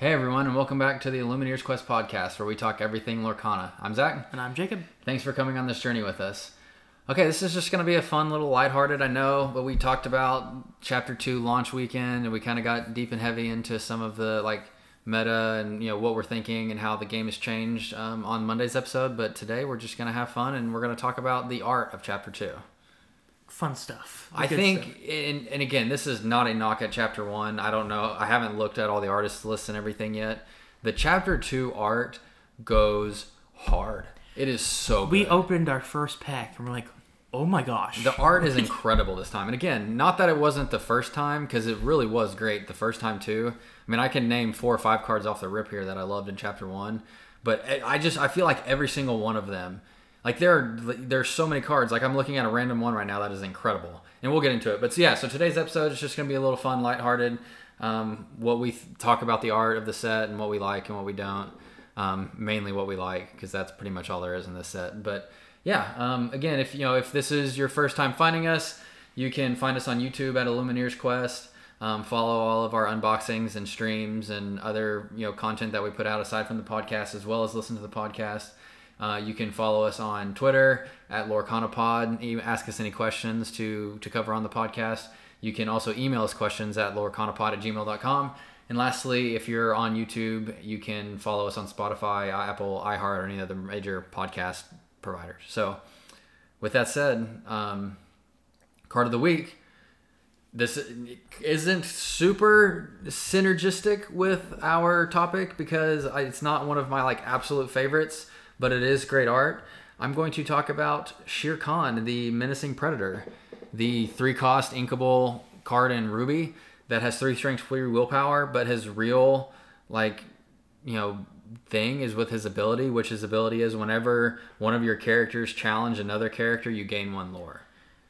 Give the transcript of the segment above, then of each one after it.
Hey everyone, and welcome back to the Illumineers Quest podcast, where we talk everything Lorcana. I'm Zach. And I'm Jacob. Thanks for coming on this journey with us. Okay, this is just going to be a fun little lighthearted, I know, but we talked about Chapter Two launch weekend, and we kind of got deep and heavy into some of the like meta and you know what we're thinking and how the game has changed um, on Monday's episode. But today we're just going to have fun, and we're going to talk about the art of Chapter Two. Fun stuff. I think, stuff. and, and again, this is not a knock at chapter one. I don't know. I haven't looked at all the artist lists and everything yet. The chapter two art goes hard. It is so we opened our first pack and we're like, oh my gosh. the art is incredible this time. And again, not that it wasn't the first time, because it really was great the first time too. I mean, I can name four or five cards off the rip here that I loved in chapter one, but I just I feel like every single one of them. Like there are there's so many cards. Like I'm looking at a random one right now that is incredible, and we'll get into it. But so yeah, so today's episode is just gonna be a little fun, lighthearted. Um, what we th- talk about the art of the set and what we like and what we don't. Um, mainly what we like because that's pretty much all there is in this set. But yeah, um, again, if you know if this is your first time finding us, you can find us on YouTube at Illumineers Quest. Um, follow all of our unboxings and streams and other you know content that we put out aside from the podcast, as well as listen to the podcast. Uh, you can follow us on Twitter at Lorcanapod. You ask us any questions to to cover on the podcast. You can also email us questions at lorcanapod at gmail.com. And lastly, if you're on YouTube, you can follow us on Spotify, Apple, iHeart, or any other major podcast providers. So, with that said, um, card of the week. This isn't super synergistic with our topic because it's not one of my like absolute favorites, but it is great art. I'm going to talk about Shere Khan, the menacing predator, the three cost inkable card in Ruby that has three strength, three willpower, but his real like you know thing is with his ability, which his ability is whenever one of your characters challenge another character, you gain one lore.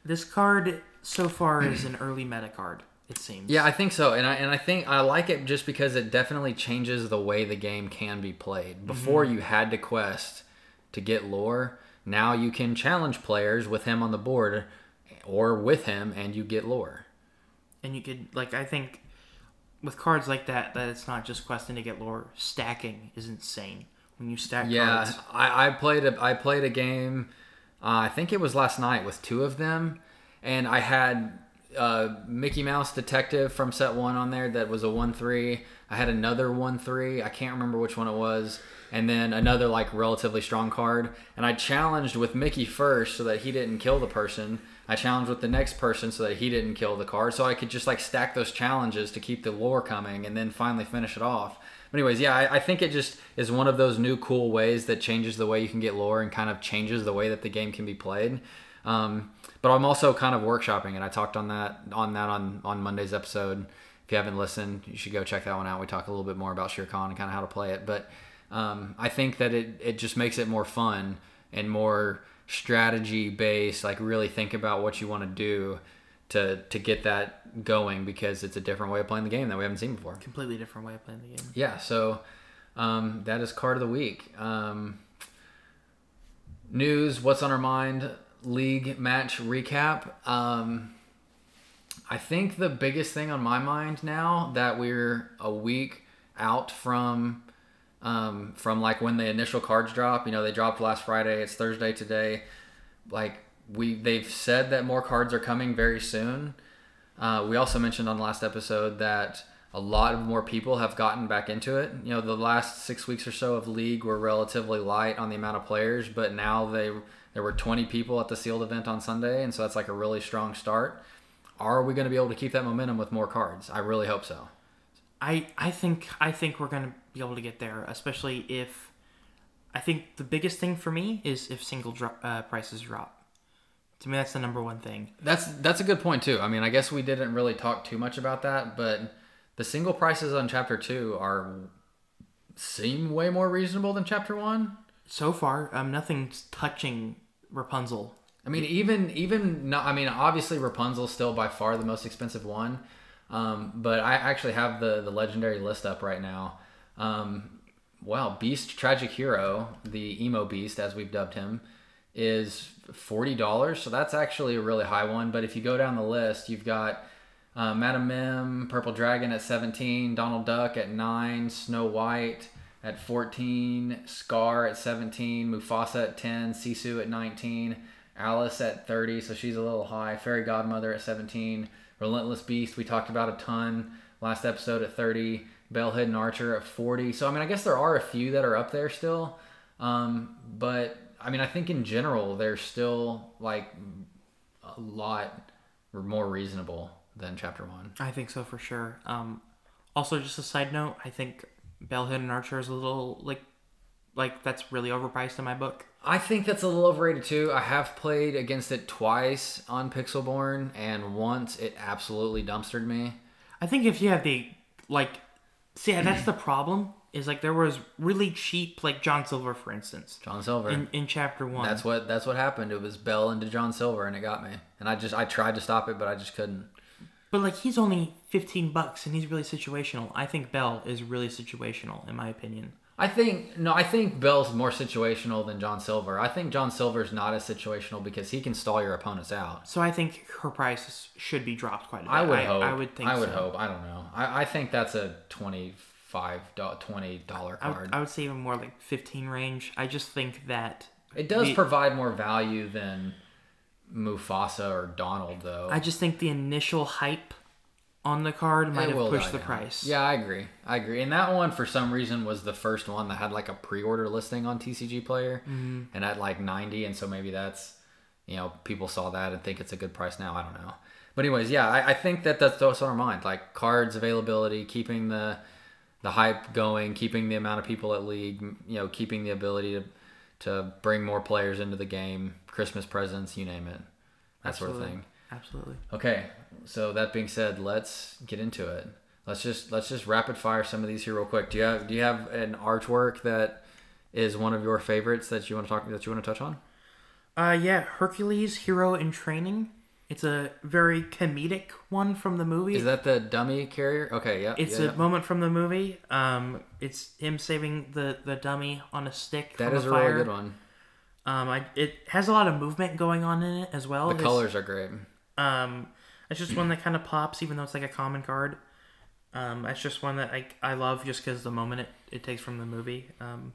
This card so far is an early meta card, it seems. Yeah, I think so, and I and I think I like it just because it definitely changes the way the game can be played. Before you had to quest to get lore. Now you can challenge players with him on the board, or with him, and you get lore. And you could, like, I think with cards like that, that it's not just questing to get lore. Stacking is insane. When you stack Yeah, cards. I, I played a I played a game. Uh, I think it was last night with two of them, and I had uh, Mickey Mouse Detective from set one on there that was a one three. I had another one three. I can't remember which one it was, and then another like relatively strong card. And I challenged with Mickey first so that he didn't kill the person. I challenged with the next person so that he didn't kill the card, so I could just like stack those challenges to keep the lore coming, and then finally finish it off. But anyways, yeah, I, I think it just is one of those new cool ways that changes the way you can get lore and kind of changes the way that the game can be played. Um, but I'm also kind of workshopping it. I talked on that on that on on Monday's episode. If you haven't listened, you should go check that one out. We talk a little bit more about Shere Khan and kind of how to play it. But um, I think that it it just makes it more fun and more strategy based. Like really think about what you want to do to to get that going because it's a different way of playing the game that we haven't seen before. Completely different way of playing the game. Yeah, so um, that is card of the week. Um, news, what's on our mind, league match recap. Um, I think the biggest thing on my mind now that we're a week out from um, from like when the initial cards drop. You know, they dropped last Friday. It's Thursday today. Like we, they've said that more cards are coming very soon. Uh, we also mentioned on the last episode that a lot of more people have gotten back into it. You know, the last six weeks or so of league were relatively light on the amount of players, but now they there were 20 people at the sealed event on Sunday, and so that's like a really strong start. Are we going to be able to keep that momentum with more cards? I really hope so. I I think I think we're gonna be able to get there, especially if I think the biggest thing for me is if single drop, uh, prices drop. To me, that's the number one thing. That's that's a good point too. I mean, I guess we didn't really talk too much about that, but the single prices on chapter two are seem way more reasonable than chapter one. So far, um, nothing's touching Rapunzel. I mean, even even not. I mean, obviously Rapunzel's still by far the most expensive one, um, but I actually have the the legendary list up right now. Um, wow, Beast Tragic Hero, the emo beast as we've dubbed him, is forty dollars. So that's actually a really high one. But if you go down the list, you've got Uh, Madam Mim, Purple Dragon at 17, Donald Duck at 9, Snow White at 14, Scar at 17, Mufasa at 10, Sisu at 19, Alice at 30, so she's a little high, Fairy Godmother at 17, Relentless Beast, we talked about a ton last episode at 30, Belle and Archer at 40. So, I mean, I guess there are a few that are up there still. Um, but, I mean, I think in general, they're still like a lot more reasonable than chapter one. I think so for sure. Um, also, just a side note, I think Belle Hidden Archer is a little like like that's really overpriced in my book. I think that's a little overrated too. I have played against it twice on Pixelborn, and once it absolutely dumpstered me. I think if you have the like, see, that's the problem. Is like there was really cheap, like John Silver, for instance, John Silver. in, in chapter one. that's what that's what happened. It was Belle into John Silver, and it got me. And I just I tried to stop it, but I just couldn't. But like he's only fifteen bucks and he's really situational. I think Belle is really situational in my opinion. I think no, I think Belle's more situational than John Silver. I think John Silver's not as situational because he can stall your opponents out. So I think her price should be dropped quite a bit. I would hope. I would think. I would so. hope. I don't know. I, I think that's a twenty-five, twenty dollar I card. would, I would say even more like fifteen range. I just think that it does the- provide more value than Mufasa or Donald, though. I just think the initial hype on the card might It have pushed the down. price. Yeah, I agree. I agree. And that one, for some reason, was the first one that had like a pre-order listing on TCG Player, Mm-hmm. and at like ninety, and so maybe that's, you know, people saw that and think it's a good price now. I don't know. But anyways, yeah, I, I think that that's what's on our mind. Like cards availability, keeping the the hype going, keeping the amount of people at league, you know, keeping the ability to to bring more players into the game, Christmas presents, you name it, that sort of thing. Absolutely. Okay, so that being said, let's get into it. Let's just let's just rapid fire some of these here real quick. Do you have do you have an artwork that is one of your favorites that you want to talk that you want to touch on? Uh, yeah, Hercules, Hero in Training. It's a very comedic one from the movie. Is that the dummy carrier? Okay, yeah. it's yeah, a yeah. moment from the movie. Um, it's him saving the, the dummy on a stick. That is a fire. really good one. Um, I, it has a lot of movement going on in it as well. The This- colors are great. Um, it's just one that kind of pops, even though it's like a common card. Um, that's just one that I, I love just because the moment it, it takes from the movie. Um,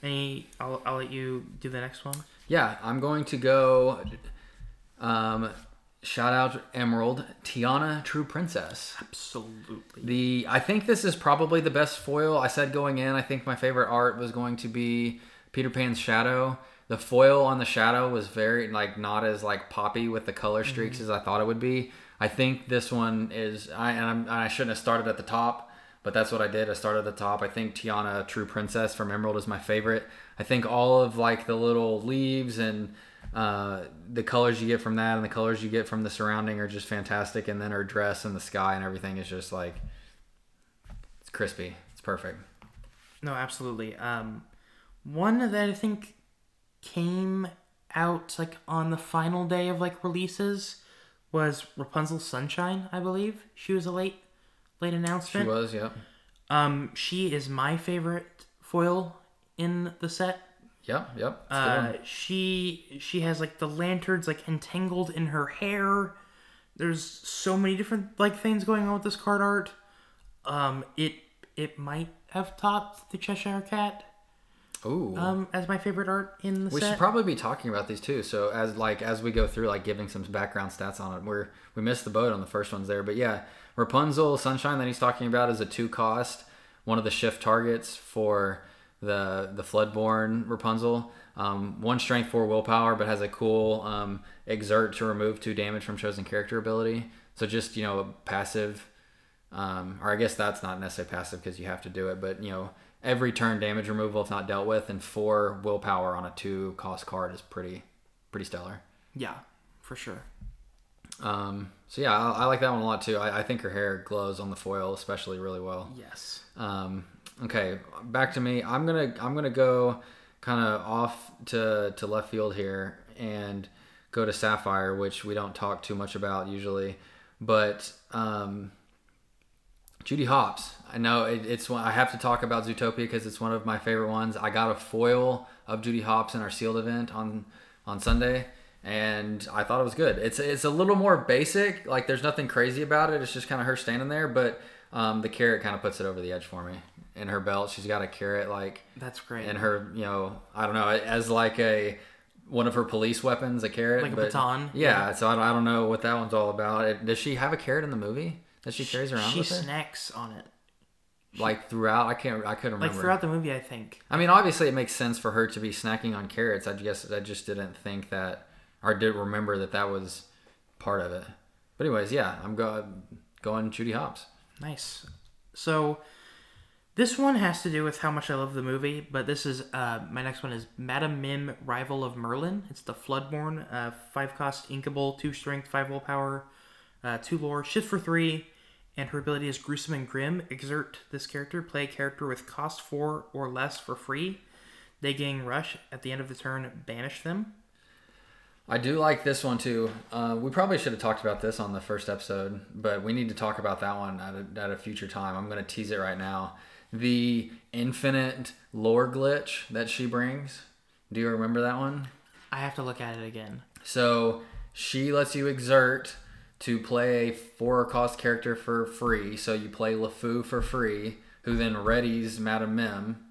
any, I'll, I'll let you do the next one. Yeah, I'm going to go. Um, shout out Emerald Tiana, True Princess. Absolutely. The I think this is probably the best foil. I said going in, I think my favorite art was going to be Peter Pan's shadow. The foil on the shadow was very like not as like poppy with the color streaks mm-hmm. as I thought it would be. I think this one is I and, I'm, and I shouldn't have started at the top, but that's what I did. I started at the top. I think Tiana True Princess from Emerald is my favorite. I think all of like the little leaves and uh, the colors you get from that and the colors you get from the surrounding are just fantastic. And then her dress and the sky and everything is just like it's crispy. It's perfect. No, absolutely. Um, one that I think came out like on the final day of like releases was Rapunzel Sunshine. I believe she was a late, late announcer. She was, yeah. Um, she is my favorite foil in the set. Yep, yep. It's a good Uh, she she has like the lanterns like entangled in her hair. There's so many different like things going on with this card art. Um, it it might have topped the Cheshire Cat Ooh. um as my favorite art in the we set. should probably be talking about these too. So as like as we go through, like giving some background stats on it. We're we missed the boat on the first ones there, but yeah, Rapunzel Sunshine that he's talking about is a two cost, one of the shift targets for the the Floodborn Rapunzel. Um, one strength, four willpower, but has a cool um, exert to remove two damage from chosen character ability. So just you know a passive, um, or I guess that's not necessarily passive because you have to do it, but you know every turn damage removal if not dealt with, and four willpower on a two cost card is pretty pretty stellar. yeah, for sure. Um, so yeah, I, I like that one a lot too. I, I think her hair glows on the foil especially really well. Yes. Um, okay, back to me. I'm gonna I'm gonna go kind of off to to left field here and go to Sapphire, which we don't talk too much about usually, but um, Judy Hopps. I know it, it's one I have to talk about Zootopia because it's one of my favorite ones. I got a foil of Judy Hopps in our sealed event on on Sunday, and I thought it was good. It's it's a little more basic. Like there's nothing crazy about it. It's just kind of her standing there, but um, the carrot kind of puts it over the edge for me. In her belt, she's got a carrot like That's great. in her, you know, I don't know, as like a one of her police weapons, a carrot, Like a but- baton? Yeah, so I don't, I don't know what that one's all about. It, does she have a carrot in the movie that she carries around she with her? snacks on it. Like throughout, I can't, I couldn't remember. Like throughout the movie, I think. I mean, obviously, it makes sense for her to be snacking on carrots. I guess I just didn't think that, or did remember that that was part of it. But anyways, yeah, I'm go- going Judy Hopps. Nice. So this one has to do with how much I love the movie, but this is uh, my next one is Madame Mim, Rival of Merlin. It's the Floodborn, uh, five cost inkable, two strength, five willpower, uh, two lore, shift for three, and her ability is gruesome and grim. Exert this character, play a character with cost four or less for free. They gain rush at the end of the turn, banish them. I do like this one too. Uh, we probably should have talked about this on the first episode, but we need to talk about that one at a, at a future time. I'm going to tease it right now. The infinite lore glitch that she brings. Do you remember that one? I have to look at it again. So she lets you exert to play a four cost character for free. So you play LeFou for free, who then readies Madame Mim.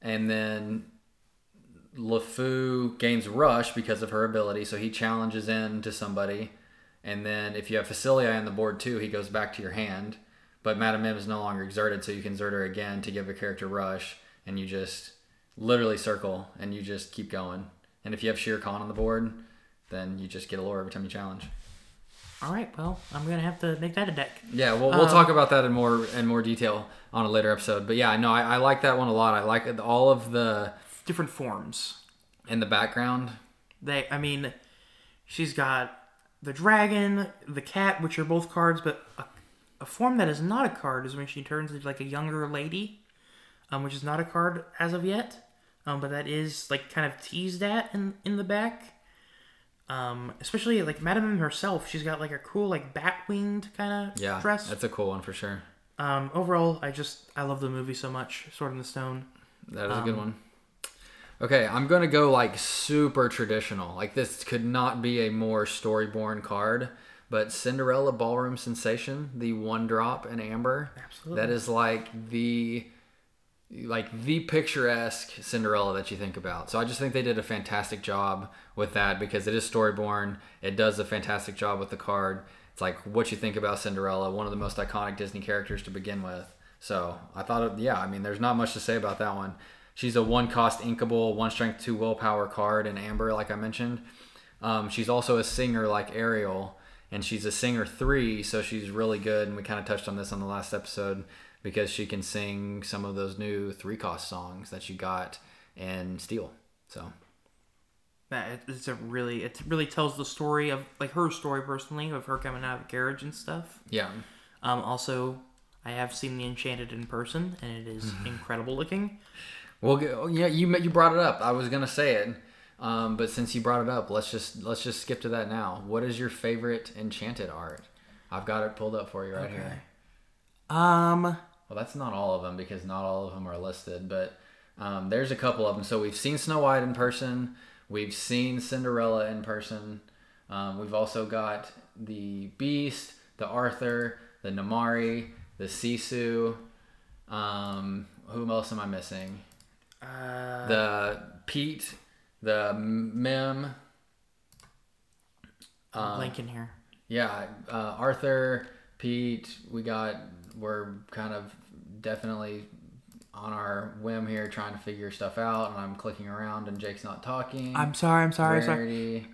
And then LeFou gains rush because of her ability, so he challenges in to somebody. And then if you have Facilier on the board too, he goes back to your hand. But Madame Mim is no longer exerted, so you can exert her again to give a character rush, and you just literally circle and you just keep going. And if you have Shere Khan on the board, then you just get a lore every time you challenge. All right, well, I'm going to have to make that a deck. Yeah, we'll, we'll Um, talk about that in more in more detail on a later episode. But yeah, no, I, I like that one a lot. I like all of the Different forms. in the background. They, I mean, she's got the dragon, the cat, which are both cards, but a, a form that is not a card is when she turns into like a younger lady, um, which is not a card as of yet, um, but that is like kind of teased at in in the back. Um, especially like Madame herself, she's got like a cool like bat winged kind of Yeah, dress. that's a cool one for sure. Um, overall, I just I love the movie so much. Sword in the Stone. That is a good Um, one. Okay, I'm gonna go like super traditional. Like this could not be a more storyborn card, but Cinderella Ballroom Sensation, the one drop in amber. Absolutely. That is like the like the picturesque Cinderella that you think about. So I just think they did a fantastic job with that because it is storyborn. It does a fantastic job with the card. It's like what you think about Cinderella, one of the most iconic Disney characters to begin with. So I thought, yeah, I mean, there's not much to say about that one. She's a one cost inkable, one strength, two willpower card in amber, like I mentioned. Um, she's also a singer like Ariel, and she's a singer three, so she's really good. And we kind of touched on this on the last episode because she can sing some of those new three cost songs that you got in Steel. So That it's a really it really tells the story of like her story personally of her coming out of the carriage and stuff. yeah, Um, also, I have seen the Enchanted in person, and it is incredible looking. Well, oh, yeah, you you brought it up. I was gonna say it, um, but since you brought it up, let's just let's just skip to that now. What is your favorite Enchanted art? I've got it pulled up for you right here. Um, Well, that's not all of them because not all of them are listed, but um, there's a couple of them. So we've seen Snow White in person. We've seen Cinderella in person. Um, we've also got the Beast, the Arthur, the Namaari, the Sisu. Um, who else am I missing? Uh, The Pete, the Mim. I'm blanking here. Yeah, uh, Arthur, Pete, we got, we're kind of definitely on our whim here trying to figure stuff out, and I'm clicking around, and Jake's not talking. I'm sorry. I'm sorry. sorry. Rarity.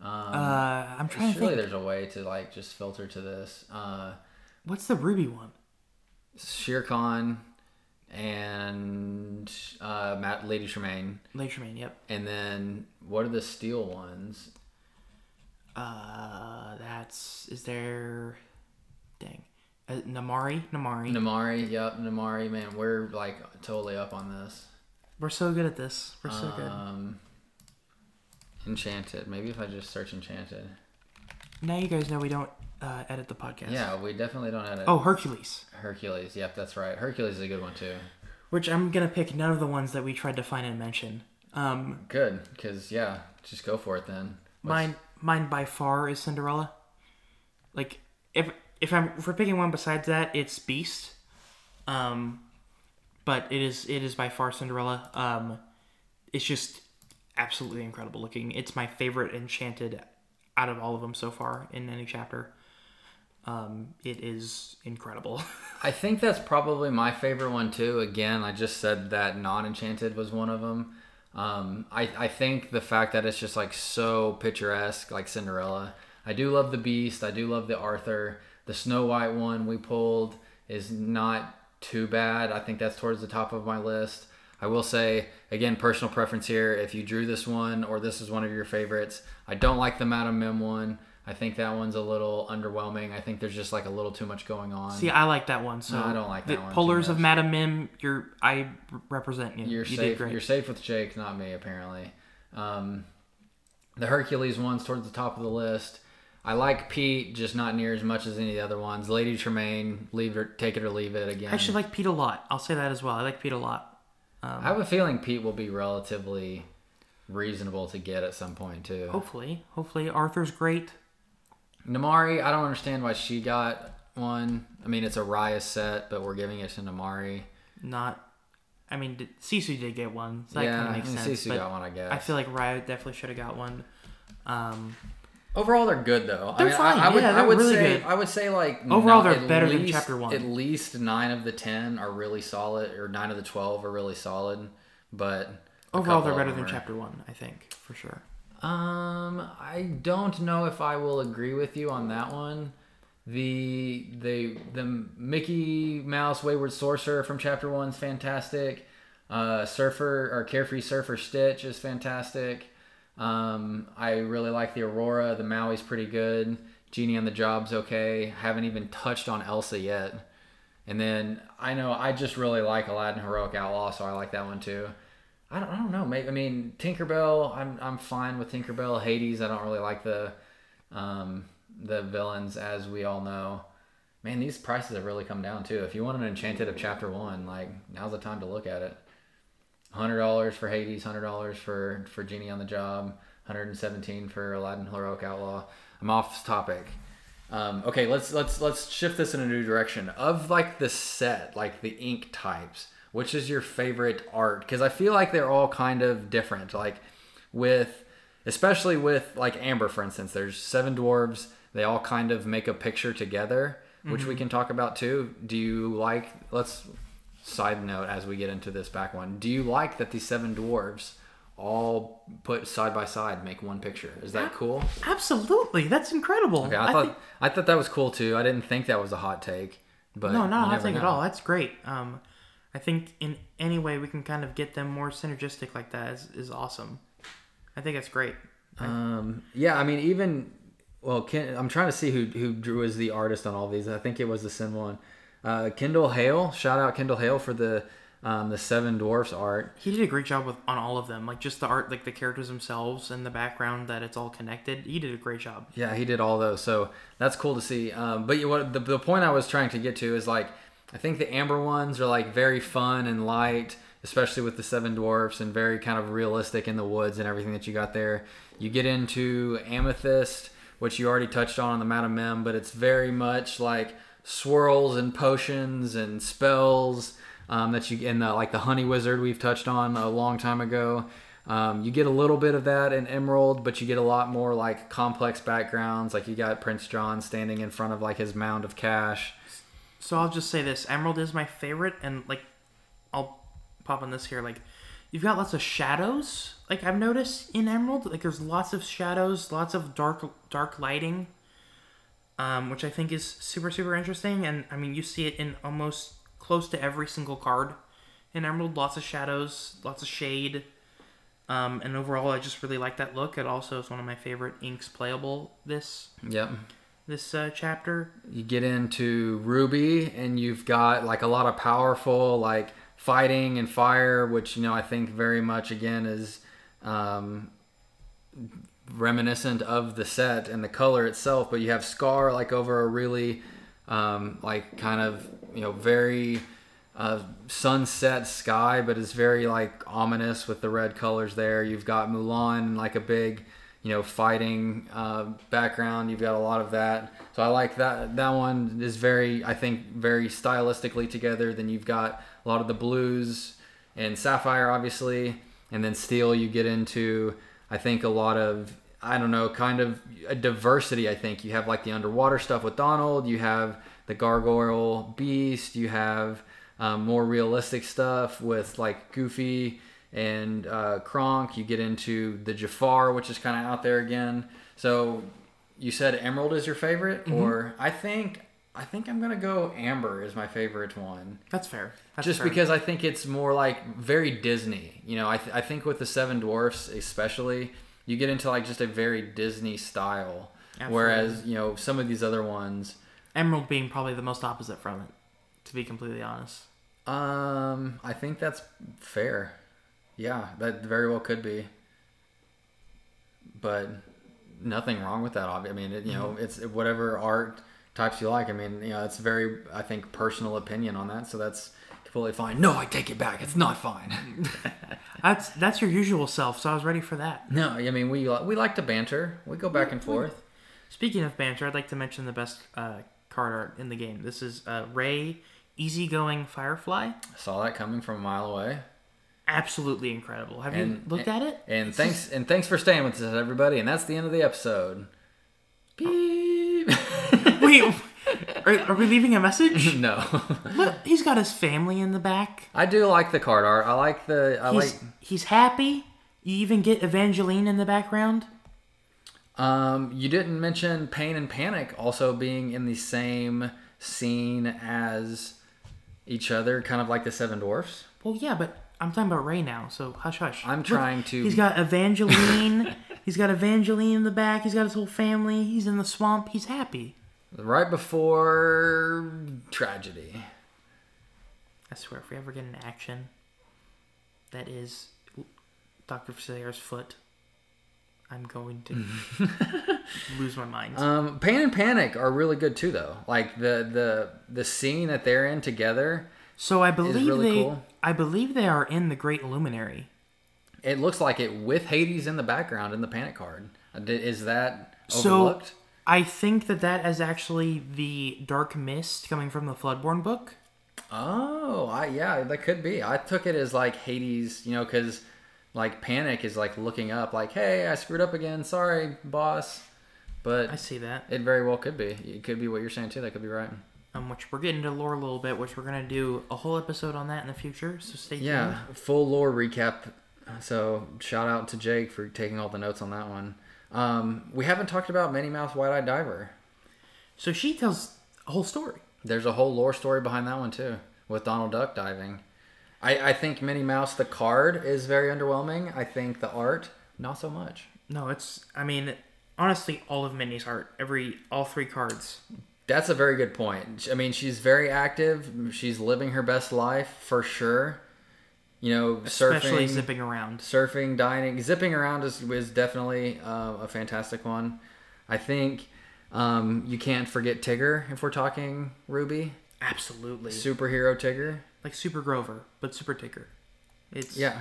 Um, Uh, I'm trying to surely think. there's a way to like just filter to this. Uh, What's the ruby one? Shere Khan and uh, Matt Lady Tremaine, Lady Tremaine. Yep. and then what are the steel ones? Uh, that's is there. Dang. Uh, Namaari. Namaari. Namaari, yep, Namaari, man, we're like totally up on this. We're so good at this. We're so good. Um, Enchanted. Maybe if I just search Enchanted. Now you guys know we don't uh, edit the podcast. Yeah, we definitely don't edit. Oh, Hercules. Hercules. Yep, that's right. Hercules is a good one too. Which I'm gonna pick none of the ones that we tried to find and mention. Um, Good, because yeah, just go for it then. What's- mine, mine by far is Cinderella. Like if if I'm if we're picking one besides that, it's Beast. Um, but it is it is by far Cinderella. Um, it's just absolutely incredible looking. It's my favorite Enchanted out of all of them so far in any chapter. Um, it is incredible. I think that's probably my favorite one too. Again, I just said that non-enchanted was one of them. Um, I I think the fact that it's just like so picturesque, like Cinderella. I do love the Beast. I do love the Arthur. The Snow White one we pulled is not too bad. I think that's towards the top of my list. I will say again, personal preference here. If you drew this one or this is one of your favorites, I don't like the Madame Mim one. I think that one's a little underwhelming. I think there's just like a little too much going on. See, I like that one. So No, I don't like the that one too Polars of much. Madame Mim, you're I represent you. You're you safe. did great. You're safe with Jake, not me, apparently. Um, the Hercules one's towards the top of the list. I like Pete, just not near as much as any of the other ones. Lady Tremaine, leave it, take it or leave it again. I actually like Pete a lot. I'll say that as well. I like Pete a lot. I have a feeling Pete will be relatively reasonable to get at some point too. Hopefully, hopefully Arthur's great. Namaari, I don't understand why she got one. I mean, it's a Raya set, but we're giving it to Namaari. Not, I mean, did, Sisu did get one, so that yeah, kind of makes I mean, sense. Sisu got one, I guess. I feel like Raya definitely should have got one. Um, Overall, they're good though. They're I mean, fine. I, I would, Yeah, I they're would really say, good. I would say like Overall, no- they're better than chapter one. At least nine of the ten are really solid, or nine of the twelve are really solid. But overall, they're better than are- chapter one, I think, for sure. Um, I don't know if I will agree with you on that one. The the the Mickey Mouse Wayward Sorcerer from chapter one's fantastic. Uh, Surfer or Carefree Surfer Stitch is fantastic. Um, I really like the Aurora. The Maui's pretty good. Genie on the Job's okay. Haven't even touched on Elsa yet. And then I know I just really like Aladdin Heroic Outlaw, so I like that one too. I don't, I don't know. Maybe I mean Tinkerbell. I'm I'm fine with Tinkerbell. Hades. I don't really like the um, the villains, as we all know. Man, these prices have really come down too. If you want an Enchanted of Chapter One, like now's the time to look at it. Hundred dollars for Hades. Hundred dollars for for Genie on the Job. Hundred and seventeen for Aladdin Heroic Outlaw. I'm off topic. Um, okay, let's let's let's shift this in a new direction. Of like the set, like the ink types, which is your favorite art? Because I feel like they're all kind of different. Like with, especially with like Amber, for instance, there's seven dwarves. They all kind of make a picture together, which we can talk about too. Do you like? Let's side note as we get into this back one. Do you like that these seven dwarves all put side by side make one picture? Is that cool? Absolutely, that's incredible. Okay, I, I thought think- I thought that was cool too. I didn't think that was a hot take, but no, not a hot take at all. That's great. Um, I think in any way we can kind of get them more synergistic like that is, is awesome. I think that's great. Um, yeah, I mean, even well, Ken, I'm trying to see who who drew as the artist on all these. I think it was the Sin one. Uh, Kendall Hale, shout out Kendall Hale for the um, the Seven Dwarfs art. He did a great job with on all of them, like just the art, like the characters themselves and the background that it's all connected. He did a great job. Yeah, he did all those, so that's cool to see. Um, but you- what the, the point I was trying to get to is like, I think the amber ones are like very fun and light, especially with the seven dwarfs, and very kind of realistic in the woods and everything that you got there. You get into amethyst, which you already touched on on the Madame Mim, but it's very much like swirls and potions and spells um, that you in the like the honey wizard we've touched on a long time ago. Um, you get a little bit of that in Emerald, but you get a lot more like complex backgrounds. Like you got Prince John standing in front of like his mound of cash. So I'll just say this: Emerald is my favorite, and like, I'll pop on this here. Like, you've got lots of shadows. Like I've noticed in Emerald, like there's lots of shadows, lots of dark dark lighting, um, which I think is super super interesting. And I mean, you see it in almost close to every single card in Emerald. Lots of shadows, lots of shade. Um, and overall, I just really like that look. It also is one of my favorite inks playable this Yep. this uh, chapter. You get into Ruby, and you've got like a lot of powerful like fighting and fire, which you know I think very much again is um, reminiscent of the set and the color itself. But you have Scar like over a really um, like kind of you know very uh, sunset sky, but it's very like ominous with the red colors there. You've got Mulan, like a big, you know, fighting uh, background. You've got a lot of that. So I like that. That one is very, I think, very stylistically together. Then you've got a lot of the blues and sapphire, obviously, and then steel. You get into, I think, a lot of I don't know, kind of a diversity. I think you have like the underwater stuff with Donald. You have the gargoyle beast. You have um, more realistic stuff with like Goofy and uh, Kronk. You get into the Jafar, which is kind of out there again. So you said Emerald is your favorite, or I think I think I'm gonna go Amber is my favorite one. That's fair. That's Just fair. because I think it's more like very Disney. You know, I, th- I think with the Seven Dwarfs especially, you get into like just a very Disney style. Whereas you know some of these other ones, Emerald being probably the most opposite from it, to be completely honest. um, I think that's fair. Yeah, that very well could be. But nothing wrong with that. obvi- I mean, it, you know, it's whatever art types you like. I mean, you know, it's very, I think, personal opinion on that. So that's completely fine. No, I take it back. It's not fine. That's that's your usual self, so I was ready for that. no, I mean, we we like to banter. We go back and forth. Speaking of banter, I'd like to mention the best uh, card art in the game. This is uh, Ray, easygoing Firefly. I Saw that coming from a mile away. Absolutely incredible. Have you And- looked at it? And thanks and thanks for staying with us, everybody. And that's the end of the episode. Beep. Wait, are, are we leaving a message? no, Look, he's got his family in the back. I do like the card art. I like the. I He's like. he's happy. You even get Evangeline in the background. Um, you didn't mention Pain and Panic also being in the same scene as each other, kind of like the Seven Dwarfs. Well, yeah, but I'm talking about Ray now, so hush hush. I'm Look, trying to- He's got Evangeline. he's got Evangeline in the back. He's got his whole family. He's in the swamp. He's happy. Right before tragedy. I swear, if we ever get an action that is Dr. Sayer's foot, I'm going to lose my mind. Um, Pain and Panic are really good too, though. Like the the the scene that they're in together. so I believe really they, cool. I believe they are in the Great Illuminary. It looks like it with Hades in the background in the Panic card. Uh, Is that So- overlooked? I think that that is actually the Dark Mist coming from the Floodborn book. Oh, I yeah, that could be. I took it as like Hades, you know, because like Panic is like looking up, like, "Hey, I screwed up again. Sorry, boss." But I see that. it very well could be. It could be what you're saying too. That could be right. Um, which we're getting to lore a little bit, which we're gonna do a whole episode on that in the future. So stay tuned. Yeah, full lore recap. So shout out to Jake for taking all the notes on that one. Um, we haven't talked about Minnie Mouse Wide Eyed Diver. So she tells a whole story. There's a whole lore story behind that one too, with Donald Duck diving. I, I think Minnie Mouse the card is very underwhelming. I think the art not so much. No, it's. I mean, honestly, all of Minnie's art, every all three cards. That's a very good point. I mean, she's very active. She's living her best life for sure. You know, Especially surfing, zipping around. surfing, dining, zipping around is, is definitely uh, a fantastic one. I think um, you can't forget Tigger if we're talking Ruby, Absolutely. superhero Tigger. like Super Grover, but Super Tigger. It's Yeah.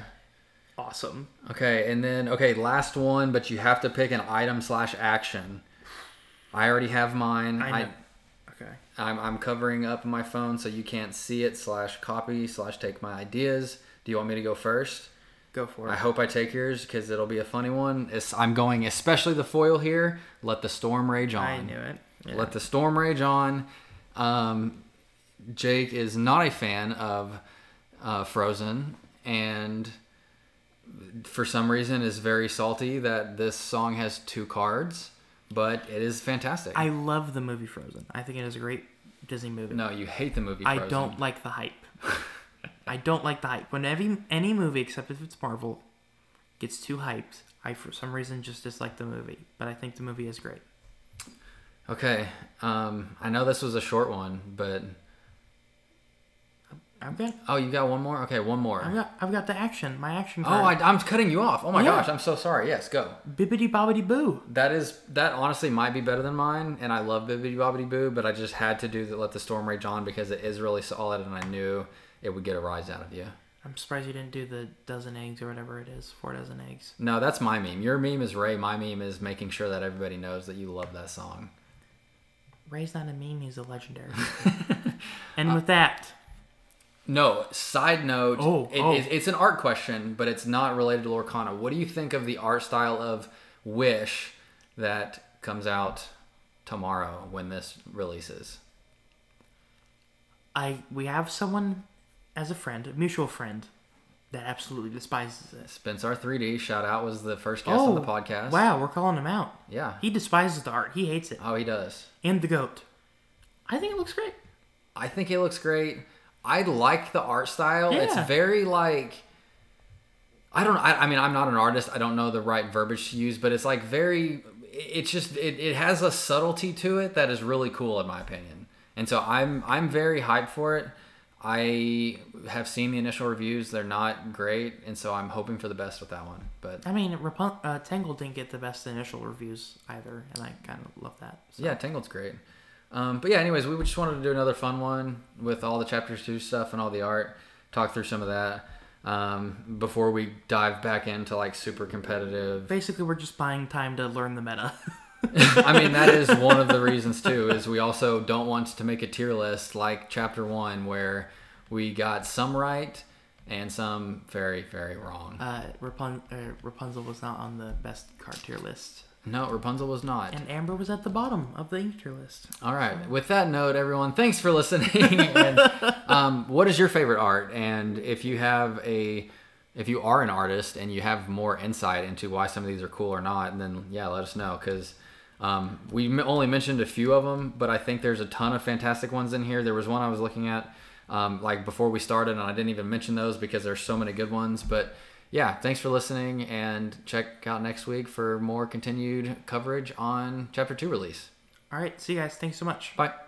awesome. Okay, and then okay, last one, but you have to pick an item slash action. I already have mine. I I. Okay. I'm, I'm covering up my phone so you can't see it slash copy slash take my ideas. Do you want me to go first? Go for it. I hope I take yours because it'll be a funny one. It's, I'm going especially the foil here. Let the storm rage on. I knew it. Yeah. Let the storm rage on. Um, Jake is not a fan of uh, Frozen, and for some reason is very salty that this song has two cards, but it is fantastic. I love the movie Frozen. I think it is a great Disney movie. no, you hate the movie. Frozen. I don't like the hype. I don't like the hype. When every, any movie, except if it's Marvel, gets too hyped, I for some reason just dislike the movie. But I think the movie is great. Okay, um, I know this was a short one, but I've got, oh, you got one more. Okay, one more. I've got, I've got the action. My action Oh, card. I, I'm cutting you off. Oh my Yeah. gosh, I'm so sorry. Yes, go. Bibbidi bobbidi boo. That is that honestly might be better than mine, and I love Bibbidi Bobbidi Boo, but I just had to do the Let the Storm Rage On because it is really solid, and I knew it would get a rise out of you. I'm surprised you didn't do the dozen eggs or whatever it is, four dozen eggs. No, that's my meme. Your meme is Ray. My meme is making sure that everybody knows that you love that song. Ray's not a meme; he's a legendary. and with uh, that, No, side note. Oh, it- oh. it- it's an art question, but it's not related to Lorcana. What do you think of the art style of Wish that comes out tomorrow when this releases? I we have someone as a friend, a mutual friend, that absolutely despises this. Spencer 3D, shout out, was the first guest on the oh, podcast. Oh, Wow, we're calling him out. Yeah. He despises the art. He hates it. Oh, he does. And the goat. I think it looks great. I think it looks great. I like the art style. It's very like I don't I, I mean I'm not an artist. I don't know the right verbiage to use, but it's like very it's just it, it has a subtlety to it that is really cool in my opinion. And so I'm I'm very hyped for it. I have seen the initial reviews. They're not great, and so I'm hoping for the best with that one. But I mean, Rapun- uh, Tangled didn't get the best initial reviews either, and I kind of love that. So. Yeah, Tangled's great. Um, but yeah, anyways, we just wanted to do another fun one with all the chapters two stuff and all the art. Talk through some of that um, before we dive back into like super competitive. Basically, we're just buying time to learn the meta. I mean, that is one of the reasons too. Is we also don't want to make a tier list like chapter one where we got some right and some very very wrong. uh, Rapun- uh, Rapunzel was not on the best card tier list, No, Rapunzel was not. and Amber was at the bottom of the ink tier list. All right. With that note, everyone, thanks for listening. and, um, what is your favorite art? And if you have a, if you are an artist and you have more insight into why some of these are cool or not, then yeah, let us know because um, we only mentioned a few of them, but I think there's a ton of fantastic ones in here. There was one I was looking at um, like before we started, and I didn't even mention those because there's so many good ones. But yeah, thanks for listening, and check out next week for more continued coverage on Chapter Two release. All right, see you guys. Thanks so much. Bye.